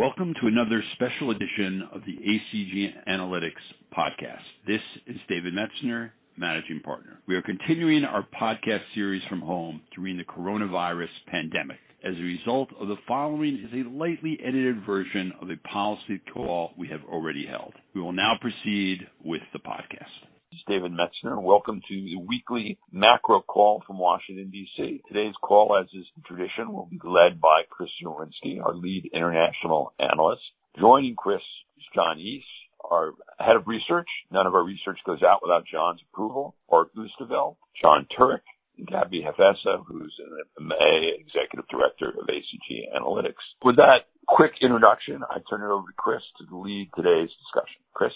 Welcome to another special edition of the ACG Analytics podcast. This is David Metzner, managing partner. We are continuing our podcast series from home during the coronavirus pandemic. As a result of the following is a lightly edited version of a policy call we have already held. We will now proceed with the podcast. Is David Metzner. Welcome to the weekly macro call from Washington, D.C. Today's call, as is tradition, will be led by Chris Zawinski, our lead international analyst. Joining Chris is John East, our head of research. None of our research goes out without John's approval. Bart Oosterveld, John Turek, and Gabby Hafessa, who's an MA executive director of ACG Analytics. With that quick introduction, I turn it over to Chris to lead today's discussion. Chris?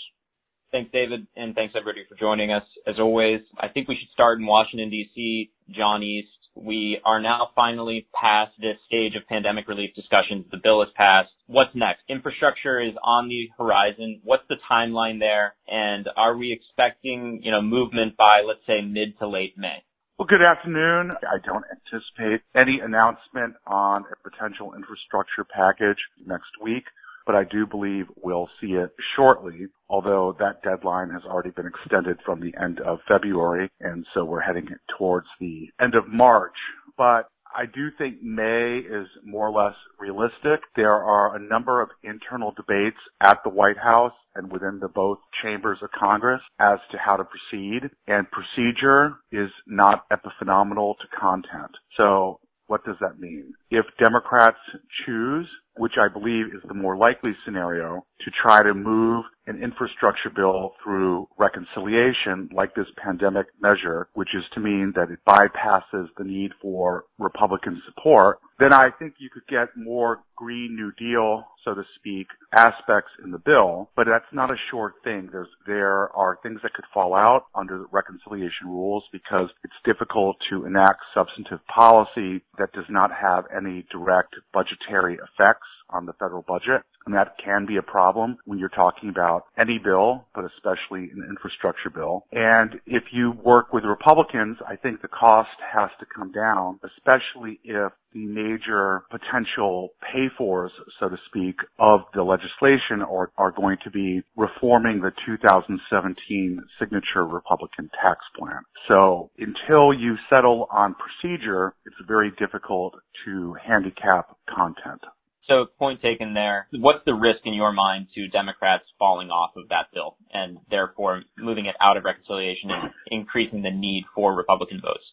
Thanks, David, and thanks everybody for joining us. As always, I think we should start in Washington, D.C. John East. We are now finally past this stage of pandemic relief discussions. The bill is passed. What's next? Infrastructure is on the horizon. What's the timeline there? And are we expecting, you know, movement by, let's say, mid to late May? Well, good afternoon. I don't anticipate any announcement on a potential infrastructure package next week but I do believe we'll see it shortly, although that deadline has already been extended from the end of February, and so we're heading towards the end of March. But I do think May is more or less realistic. There are a number of internal debates at the White House and within the both chambers of Congress as to how to proceed, and procedure is not epiphenomenal to content. So what does that mean? If Democrats choose, which I believe is the more likely scenario, to try to move an infrastructure bill through reconciliation like this pandemic measure, which is to mean that it bypasses the need for Republican support, then I think you could get more Green New Deal, so to speak, aspects in the bill, but that's not a sure thing. There's, there are things that could fall out under the reconciliation rules because it's difficult to enact substantive policy that does not have any direct budgetary effects on the federal budget. And that can be a problem when you're talking about any bill, but especially an infrastructure bill. And if you work with Republicans, I think the cost has to come down, especially if the major potential pay-fors, so to speak, of the legislation are, are going to be reforming the 2017 signature Republican tax plan. So until you settle on procedure, it's very difficult to handicap content. So point taken there. What's the risk in your mind to Democrats falling off of that bill and therefore moving it out of reconciliation and increasing the need for Republican votes?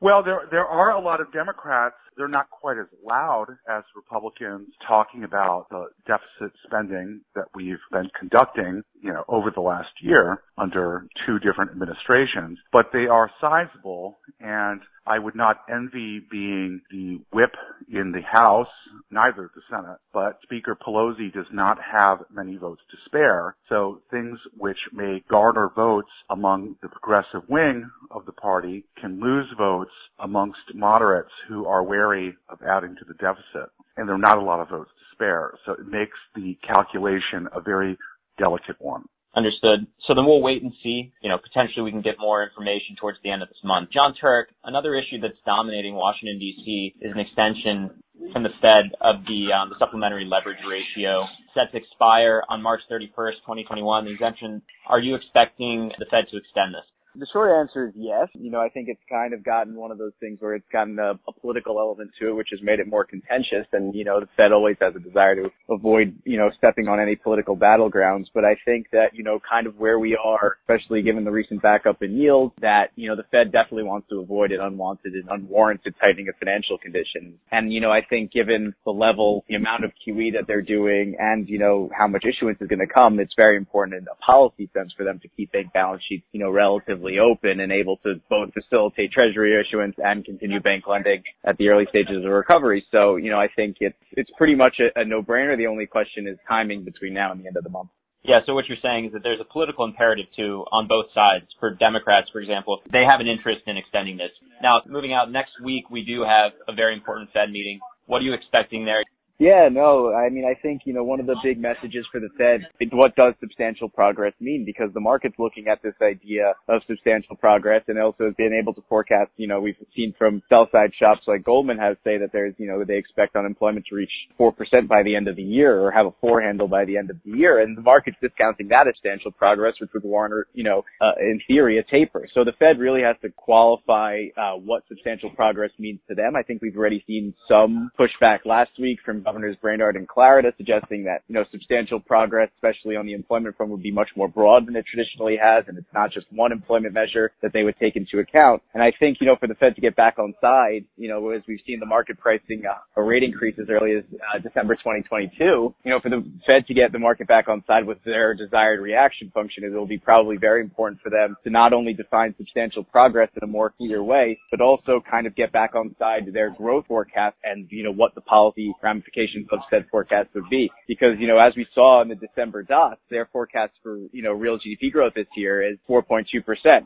Well, there there are a lot of Democrats. They're not quite as loud as Republicans talking about the deficit spending that we've been conducting, you know, over the last year under two different administrations, but they are sizable and I would not envy being the whip in the House, neither the Senate, but Speaker Pelosi does not have many votes to spare. So things which may garner votes among the progressive wing of the party can lose votes amongst moderates who are wary of adding to the deficit. And there are not a lot of votes to spare. So it makes the calculation a very delicate one. Understood. So then we'll wait and see. You know, potentially we can get more information towards the end of this month. John Turk, another issue that's dominating Washington D.C. is an extension from the Fed of the, um, the supplementary leverage ratio set to expire on March 31st, 2021. The exemption, are you expecting the Fed to extend this? The short answer is yes. You know, I think it's kind of gotten one of those things where it's gotten a, a political element to it, which has made it more contentious. And, you know, the Fed always has a desire to avoid, you know, stepping on any political battlegrounds. But I think that, you know, kind of where we are, especially given the recent backup in yields, that, you know, the Fed definitely wants to avoid an unwanted and unwarranted tightening of financial conditions. And, you know, I think given the level, the amount of QE that they're doing and, you know, how much issuance is going to come, it's very important in a policy sense for them to keep bank balance sheets, you know, relatively open and able to both facilitate treasury issuance and continue bank lending at the early stages of recovery. So, you know, I think it's, it's pretty much a, a no-brainer. The only question is timing between now and the end of the month. Yeah, so what you're saying is that there's a political imperative too on both sides. For Democrats, for example, they have an interest in extending this. Now, moving out next week, we do have a very important Fed meeting. What are you expecting there? Yeah, no, I mean, I think, you know, one of the big messages for the Fed, is what does substantial progress mean? Because the market's looking at this idea of substantial progress and also has been able to forecast, you know, we've seen from sell side shops like Goldman has say that there's, you know, they expect unemployment to reach 4% by the end of the year or have a four handle by the end of the year. And the market's discounting that as substantial progress, which would warrant, you know, uh, in theory, a taper. So the Fed really has to qualify, uh, what substantial progress means to them. I think we've already seen some pushback last week from Governors Brainard and Clarida suggesting that, you know, substantial progress, especially on the employment front, would be much more broad than it traditionally has, and it's not just one employment measure that they would take into account. And I think, you know, for the Fed to get back on side, you know, as we've seen the market pricing uh, a rate increase as early as uh, December 2022, you know, for the Fed to get the market back on side with their desired reaction function, it will be probably very important for them to not only define substantial progress in a more clear way, but also kind of get back on side to their growth forecast and, you know, what the policy ramifications of said forecast would be. Because, you know, as we saw in the December dots, their forecast for, you know, real GDP growth this year is 4.2%.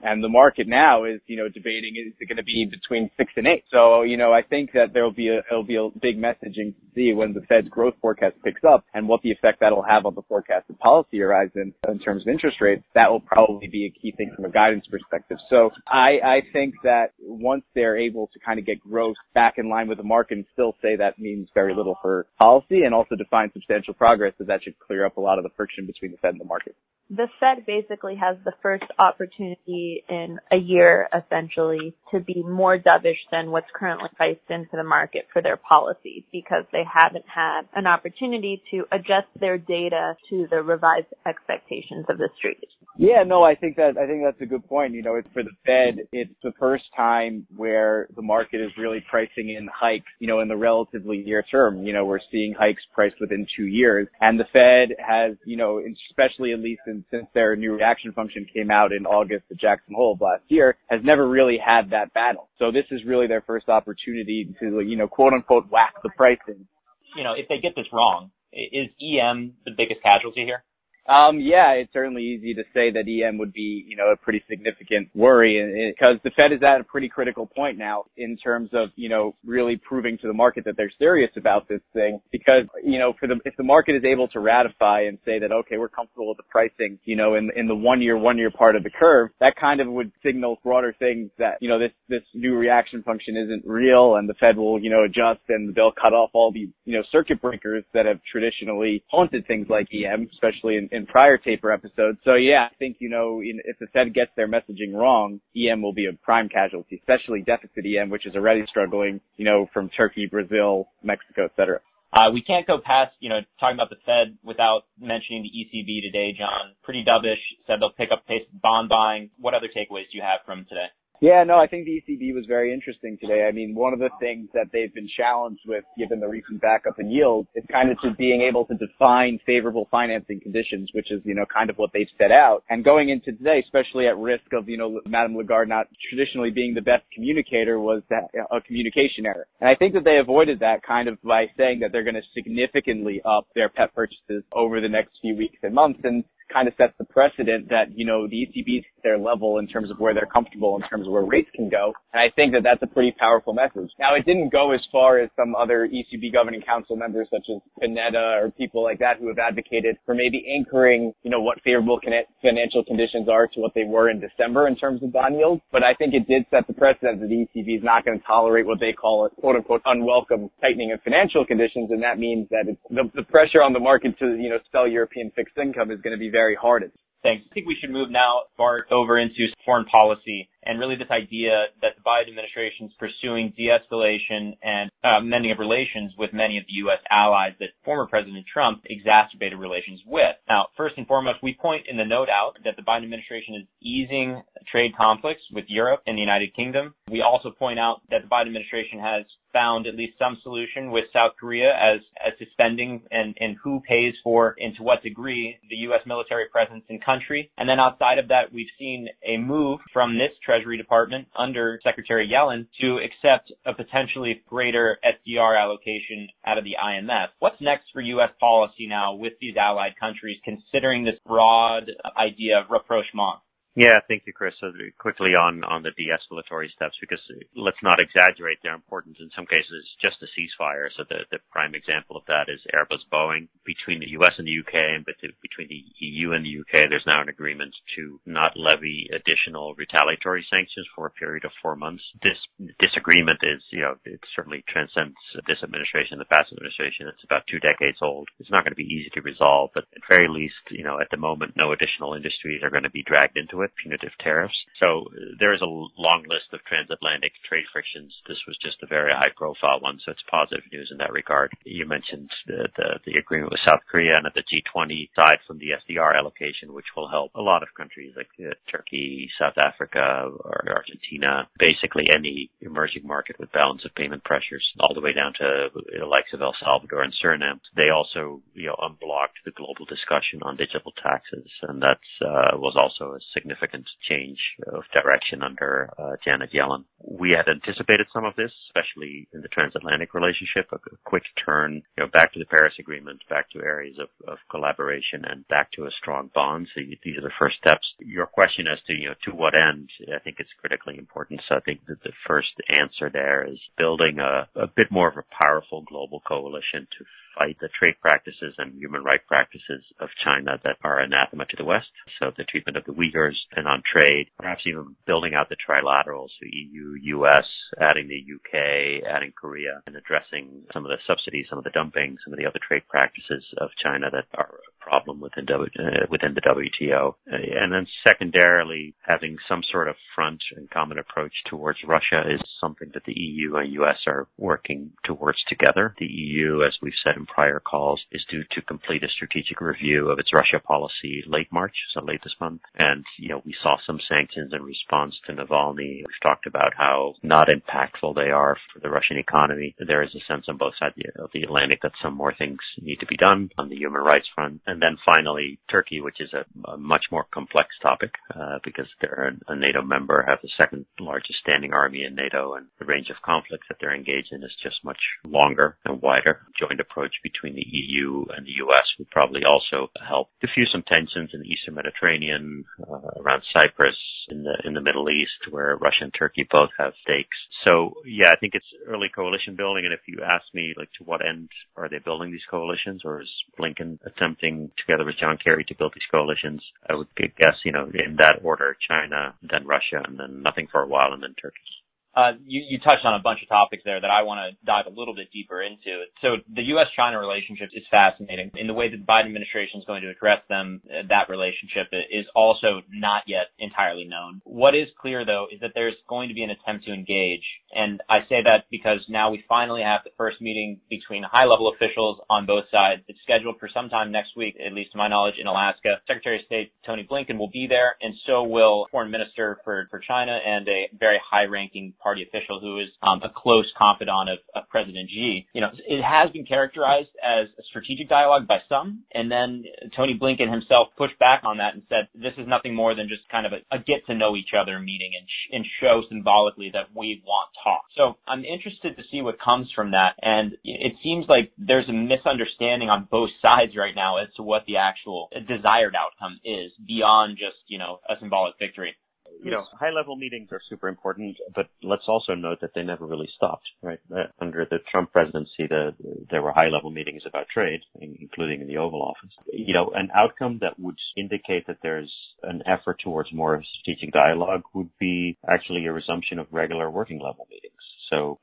And the market now is, you know, debating is it going to be between 6 and 8. So, you know, I think that there'll be a, it'll be a big messaging to see when the Fed's growth forecast picks up and what the effect that'll have on the forecasted policy horizon in terms of interest rates. That will probably be a key thing from a guidance perspective. So I, I think that once they're able to kind of get growth back in line with the market and still say that means very little for policy and also define substantial progress, that that should clear up a lot of the friction between the Fed and the market the Fed basically has the first opportunity in a year essentially to be more dovish than what's currently priced into the market for their policy because they haven't had an opportunity to adjust their data to the revised expectations of the street. Yeah, no, I think that I think that's a good point. You know, it's for the Fed, it's the first time where the market is really pricing in hikes, you know, in the relatively near term. You know, we're seeing hikes priced within two years. And the Fed has, you know, especially at least in since their new reaction function came out in August at Jackson Hole of last year, has never really had that battle. So this is really their first opportunity to, you know, quote unquote whack the pricing. You know, if they get this wrong, is EM the biggest casualty here? Um, yeah, it's certainly easy to say that EM would be, you know, a pretty significant worry because the Fed is at a pretty critical point now in terms of, you know, really proving to the market that they're serious about this thing because, you know, for the, if the market is able to ratify and say that, okay, we're comfortable with the pricing, you know, in, in the one year, one year part of the curve, that kind of would signal broader things that, you know, this, this new reaction function isn't real and the Fed will, you know, adjust and they'll cut off all these, you know, circuit breakers that have traditionally haunted things like EM, especially in, in prior taper episodes. So yeah, I think, you know, if the Fed gets their messaging wrong, EM will be a prime casualty, especially deficit EM, which is already struggling, you know, from Turkey, Brazil, Mexico, et cetera. Uh, we can't go past, you know, talking about the Fed without mentioning the ECB today, John. Pretty dovish, said they'll pick up pace bond buying. What other takeaways do you have from today? Yeah, no, I think the ECB was very interesting today. I mean, one of the things that they've been challenged with, given the recent backup in yields, is kind of to being able to define favorable financing conditions, which is, you know, kind of what they've set out. And going into today, especially at risk of, you know, Madame Lagarde not traditionally being the best communicator was that a communication error. And I think that they avoided that kind of by saying that they're going to significantly up their PEPP purchases over the next few weeks and months. And kind of sets the precedent that, you know, the ECB's their level in terms of where they're comfortable, in terms of where rates can go. And I think that that's a pretty powerful message. Now, it didn't go as far as some other ECB governing council members such as Panetta or people like that who have advocated for maybe anchoring, you know, what favorable financial conditions are to what they were in December in terms of bond yields. But I think it did set the precedent that the ECB is not going to tolerate what they call a quote unquote unwelcome tightening of financial conditions. And that means that the, the pressure on the market to, you know, sell European fixed income is going to be very very hard. Thanks. I think we should move now, Bart, over into foreign policy and really this idea that the Biden administration is pursuing de-escalation and uh, mending of relations with many of the U.S. allies that former President Trump exacerbated relations with. Now, first and foremost, we point in the note out that the Biden administration is easing trade conflicts with Europe and the United Kingdom. We also point out that the Biden administration has found at least some solution with South Korea as, as suspending and, and who pays for and to what degree the U.S. military presence in country. And then outside of that, we've seen a move from this Treasury Department under Secretary Yellen to accept a potentially greater SDR allocation out of the IMF. What's next for U.S. policy now with these allied countries considering this broad idea of rapprochement? Yeah, thank you, Chris. So quickly on on the de-escalatory steps, because let's not exaggerate their importance. In some cases, just a ceasefire. So the the prime example of that is Airbus Boeing between the U.S. and the U.K. and between the EU and the U.K. There's now an agreement to not levy additional retaliatory sanctions for a period of four months. This disagreement is, you know, it certainly transcends this administration, the past administration. It's about two decades old. It's not going to be easy to resolve, but at very least, you know, at the moment, no additional industries are going to be dragged into with punitive tariffs. So there is a long list of transatlantic trade frictions. This was just a very high profile one, so it's positive news in that regard. You mentioned the, the, the agreement with South Korea and at the G20 side from the SDR allocation, which will help a lot of countries like uh, Turkey, South Africa, or Argentina, basically any emerging market with balance of payment pressures, all the way down to the likes of El Salvador and Suriname. They also, you know, unblocked the global discussion on digital taxes, and that uh, was also a significant significant change of direction under uh, Janet Yellen. We had anticipated some of this, especially in the transatlantic relationship, a, a quick turn, you know, back to the Paris Agreement, back to areas of, of collaboration, and back to a strong bond. So you, these are the first steps. Your question as to you know to what end, I think it's critically important. So I think that the first answer there is building a, a bit more of a powerful global coalition to fight the trade practices and human rights practices of China that are anathema to the West. So the treatment of the Uyghurs and on trade, perhaps even building out the trilaterals, the EU, US, adding the UK, adding Korea, and addressing some of the subsidies, some of the dumping, some of the other trade practices of China that are a problem within, w, uh, within the WTO. And then secondarily, having some sort of front and common approach towards Russia is something that the EU and US are working towards together. The EU, as we've said prior calls, is due to complete a strategic review of its Russia policy late March, so late this month. And, you know, we saw some sanctions in response to Navalny. We've talked about how not impactful they are for the Russian economy. There is a sense on both sides of the Atlantic that some more things need to be done on the human rights front. And then finally, Turkey, which is a, a much more complex topic, uh, because they're a NATO member, have the second largest standing army in NATO, and the range of conflicts that they're engaged in is just much longer and wider. Joint approach between the EU and the US would probably also help diffuse some tensions in the Eastern Mediterranean, uh, around Cyprus, in the in the Middle East, where Russia and Turkey both have stakes. So yeah, I think it's early coalition building. And if you ask me, like, to what end are they building these coalitions, or is Blinken attempting together with John Kerry to build these coalitions? I would guess, you know, in that order: China, then Russia, and then nothing for a while, and then Turkey. Uh, you, you touched on a bunch of topics there that I want to dive a little bit deeper into. So the U.S.-China relationship is fascinating. In the way that the Biden administration is going to address them, uh, that relationship is also not yet entirely known. What is clear, though, is that there's going to be an attempt to engage. And I say that because now we finally have the first meeting between high-level officials on both sides. It's scheduled for sometime next week, at least to my knowledge, in Alaska. Secretary of State Tony Blinken will be there, and so will Foreign Minister for, for China and a very high-ranking party official who is um, a close confidant of, of President Xi. You know, it has been characterized as a strategic dialogue by some, and then Tony Blinken himself pushed back on that and said this is nothing more than just kind of a, a get to know each other meeting and, sh- and show symbolically that we want talk. So I'm interested to see what comes from that, and it seems like there's a misunderstanding on both sides right now as to what the actual desired outcome is beyond just you know a symbolic victory you know, high level meetings are super important, but let's also note that they never really stopped, right? Uh, under the Trump presidency, the, there were high level meetings about trade, including in the Oval Office. You know, an outcome that would indicate that there's an effort towards more strategic dialogue would be actually a resumption of regular working level meetings. So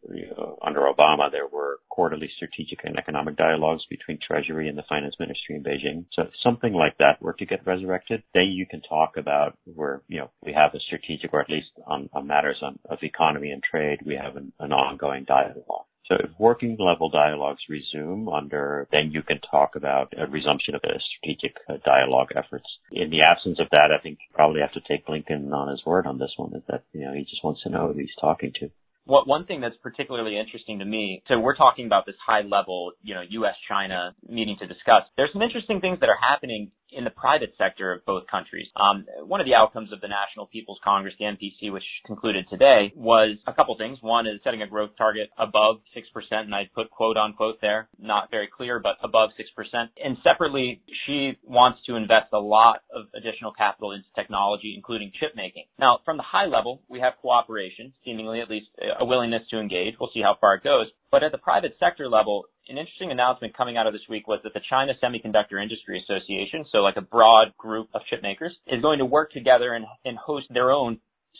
under Obama, there were quarterly strategic and economic dialogues between Treasury and the Finance Ministry in Beijing. So if something like that were to get resurrected, then you can talk about where, you know, we have a strategic, or at least on, on matters on, of economy and trade, we have an, an ongoing dialogue. So if working level dialogues resume under, then you can talk about a resumption of the strategic uh, dialogue efforts. In the absence of that, I think you probably have to take Blinken on his word on this one, is that, you know, he just wants to know who he's talking to. What, one thing that's particularly interesting to me, so we're talking about this high level, you know, U.S. China meeting to discuss. There's some interesting things that are happening in the private sector of both countries. Um, one of the outcomes of the National People's Congress, the NPC, which concluded today, was a couple things. One is setting a growth target above 6%, and I put quote unquote there, not very clear, but above 6%. And separately, Xi wants to invest a lot of additional capital into technology, including chip making. Now, from the high level, we have cooperation, seemingly at least a willingness to engage. We'll see how far it goes. But at the private sector level, an interesting announcement coming out of this week was that the China Semiconductor Industry Association, so like a broad group of chip makers, is going to work together and, and host their own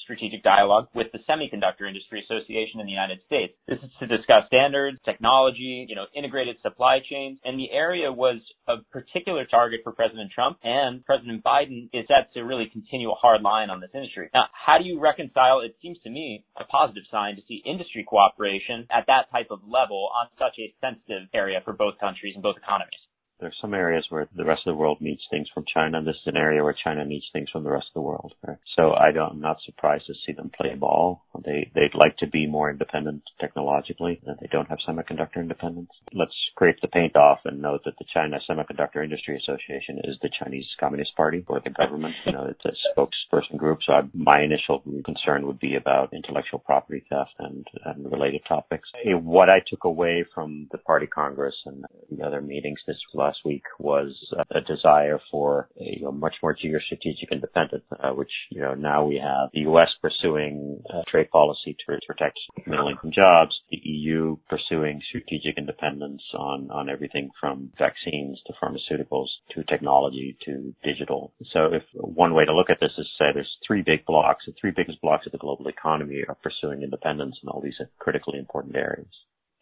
strategic dialogue with the Semiconductor Industry Association in the United States. This is to discuss standards, technology, you know, integrated supply chains, and the area was a particular target for President Trump and President Biden is set to really continue a hard line on this industry. Now, how do you reconcile, it seems to me, a positive sign to see industry cooperation at that type of level on such a sensitive area for both countries and both economies? There's some areas where the mm-hmm. rest of the world needs things from China, and this is an area where China needs things from the rest of the world. Right? So I don't, I'm not surprised to see them play ball. They they'd like to be more independent technologically. And they don't have semiconductor independence. Let's scrape the paint off and note that the China Semiconductor Industry Association is the Chinese Communist Party or the government. You know, it's a spokesperson group. So I, my initial concern would be about intellectual property theft and, and related topics. What I took away from the party congress and the other meetings this last last week was a desire for a you know, much more geostrategic independence, uh, which you know now we have the U.S. pursuing trade policy to protect middle-income jobs, the EU pursuing strategic independence on on everything from vaccines to pharmaceuticals to technology to digital. So if one way to look at this is say there's three big blocks, the three biggest blocks of the global economy are pursuing independence in all these critically important areas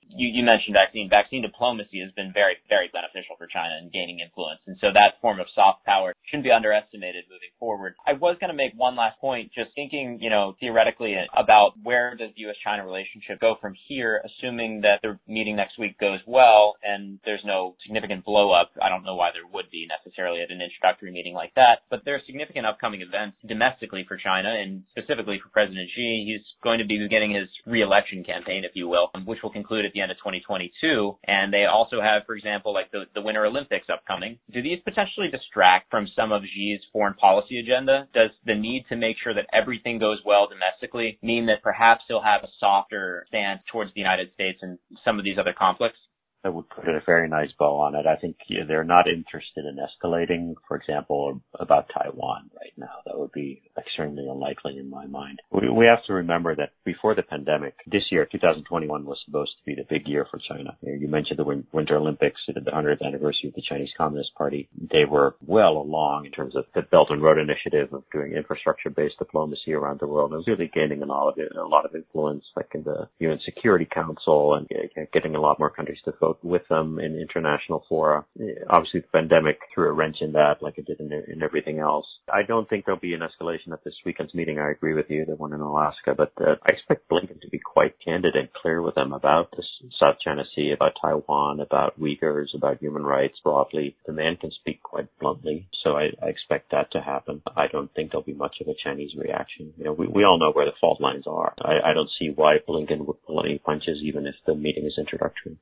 you, mentioned vaccine. Vaccine diplomacy has been very, very beneficial for China in gaining influence. And so that form of soft power shouldn't be underestimated moving forward. I was going to make one last point, just thinking, you know, theoretically about where does the U.S.-China relationship go from here, assuming that the meeting next week goes well and there's no significant blow up. I don't know why there would be necessarily at an introductory meeting like that, but there are significant upcoming events domestically for China and specifically for President Xi. He's going to be beginning his re-election campaign, if you will, which will conclude at the end of 2022. And they also have, for example, like the, the Winter Olympics upcoming. Do these potentially distract from some of Xi's foreign policy agenda? Does the need to make sure that everything goes well domestically mean that perhaps he'll have a softer stance towards the United States and some of these other conflicts? That would put a very nice bow on it. I think yeah, they're not interested in escalating, for example, about Taiwan right now. That would be extremely unlikely in my mind. We, we have to remember that before the pandemic, this year, 2021, was supposed to be the big year for China. You mentioned the Winter Olympics, the 100th anniversary of the Chinese Communist Party. They were well along in terms of the Belt and Road Initiative of doing infrastructure-based diplomacy around the world. It was really gaining a lot of a lot of influence, like in the UN Security Council, and getting a lot more countries to vote with them in international fora. Obviously, the pandemic threw a wrench in that, like it did in, in everything else. I don't think there'll be an escalation at this weekend's meeting. I agree with you, the one in Alaska, but uh, I expect Blinken to be quite candid and clear with them about the South China Sea, about Taiwan, about Uyghurs, about human rights broadly. The man can speak quite bluntly, so I, I expect that to happen. I don't think there'll be much of a Chinese reaction. You know, we, we all know where the fault lines are. I, I don't see why Blinken would pull any punches even if the meeting is introductory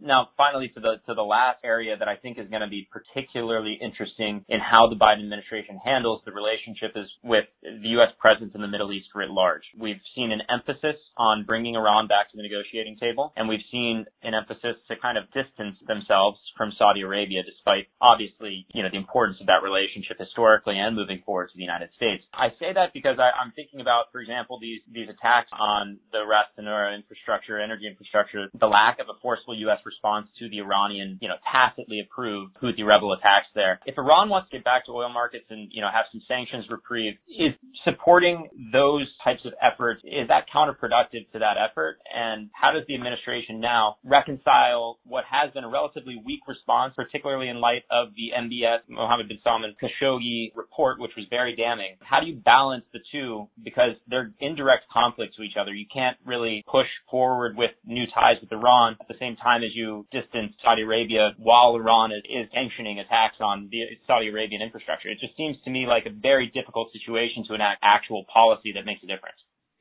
now, finally, to the to the last area that I think is going to be particularly interesting in how the Biden administration handles the relationship is with the U.S. presence in the Middle East writ large. We've seen an emphasis on bringing Iran back to the negotiating table, and we've seen an emphasis to kind of distance themselves from Saudi Arabia, despite obviously you know the importance of that relationship historically and moving forward to the United States. I say that because I, I'm thinking about, for example, these these attacks on the Ras Tanura infrastructure, energy infrastructure, the lack of a forceful U.S response to the Iranian, you know, tacitly approved Houthi rebel attacks there. If Iran wants to get back to oil markets and, you know, have some sanctions reprieve, is supporting those types of efforts, is that counterproductive to that effort? And how does the administration now reconcile what has been a relatively weak response, particularly in light of the MBS Mohammed bin Salman Khashoggi report, which was very damning? How do you balance the two? Because they're in direct conflict to each other. You can't really push forward with new ties with Iran at the same time as you distance Saudi Arabia while Iran is, is sanctioning attacks on the Saudi Arabian infrastructure. It just seems to me like a very difficult situation to enact actual policy that makes a difference.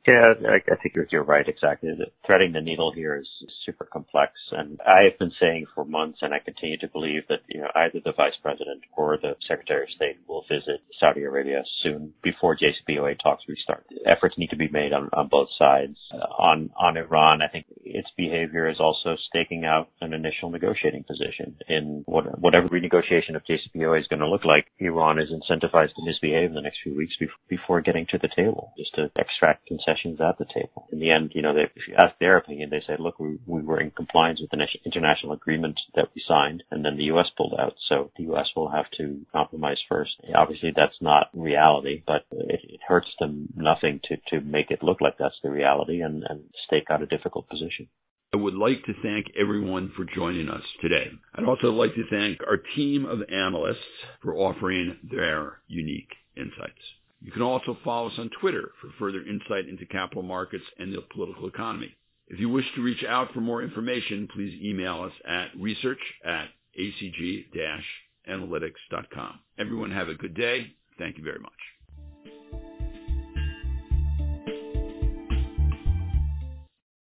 Yeah, I, I think you're, you're right. Exactly. The, threading the needle here is super complex, and I have been saying for months, and I continue to believe that you know either the vice president or the secretary of state will visit Saudi Arabia soon before JCPOA talks restart. Efforts need to be made on, on both sides. Uh, on on Iran, I think its behavior is also staking out an initial negotiating position in what, whatever renegotiation of JCPOA is going to look like. Iran is incentivized to misbehave in the next few weeks before getting to the table, just to extract concessions at the table. In the end, you know, they, if you ask their opinion, they say, look, we, we were in compliance with the international agreement that we signed, and then the U.S. pulled out. So the U.S. will have to compromise first. Obviously, that's not reality, but it hurts them nothing to, to make it look like that's the reality and, and stake out a difficult position. I would like to thank everyone for joining us today. I'd also like to thank our team of analysts for offering their unique insights. You can also follow us on Twitter for further insight into capital markets and the political economy. If you wish to reach out for more information, please email us at research at acg-analytics.com. Everyone have a good day. Thank you very much.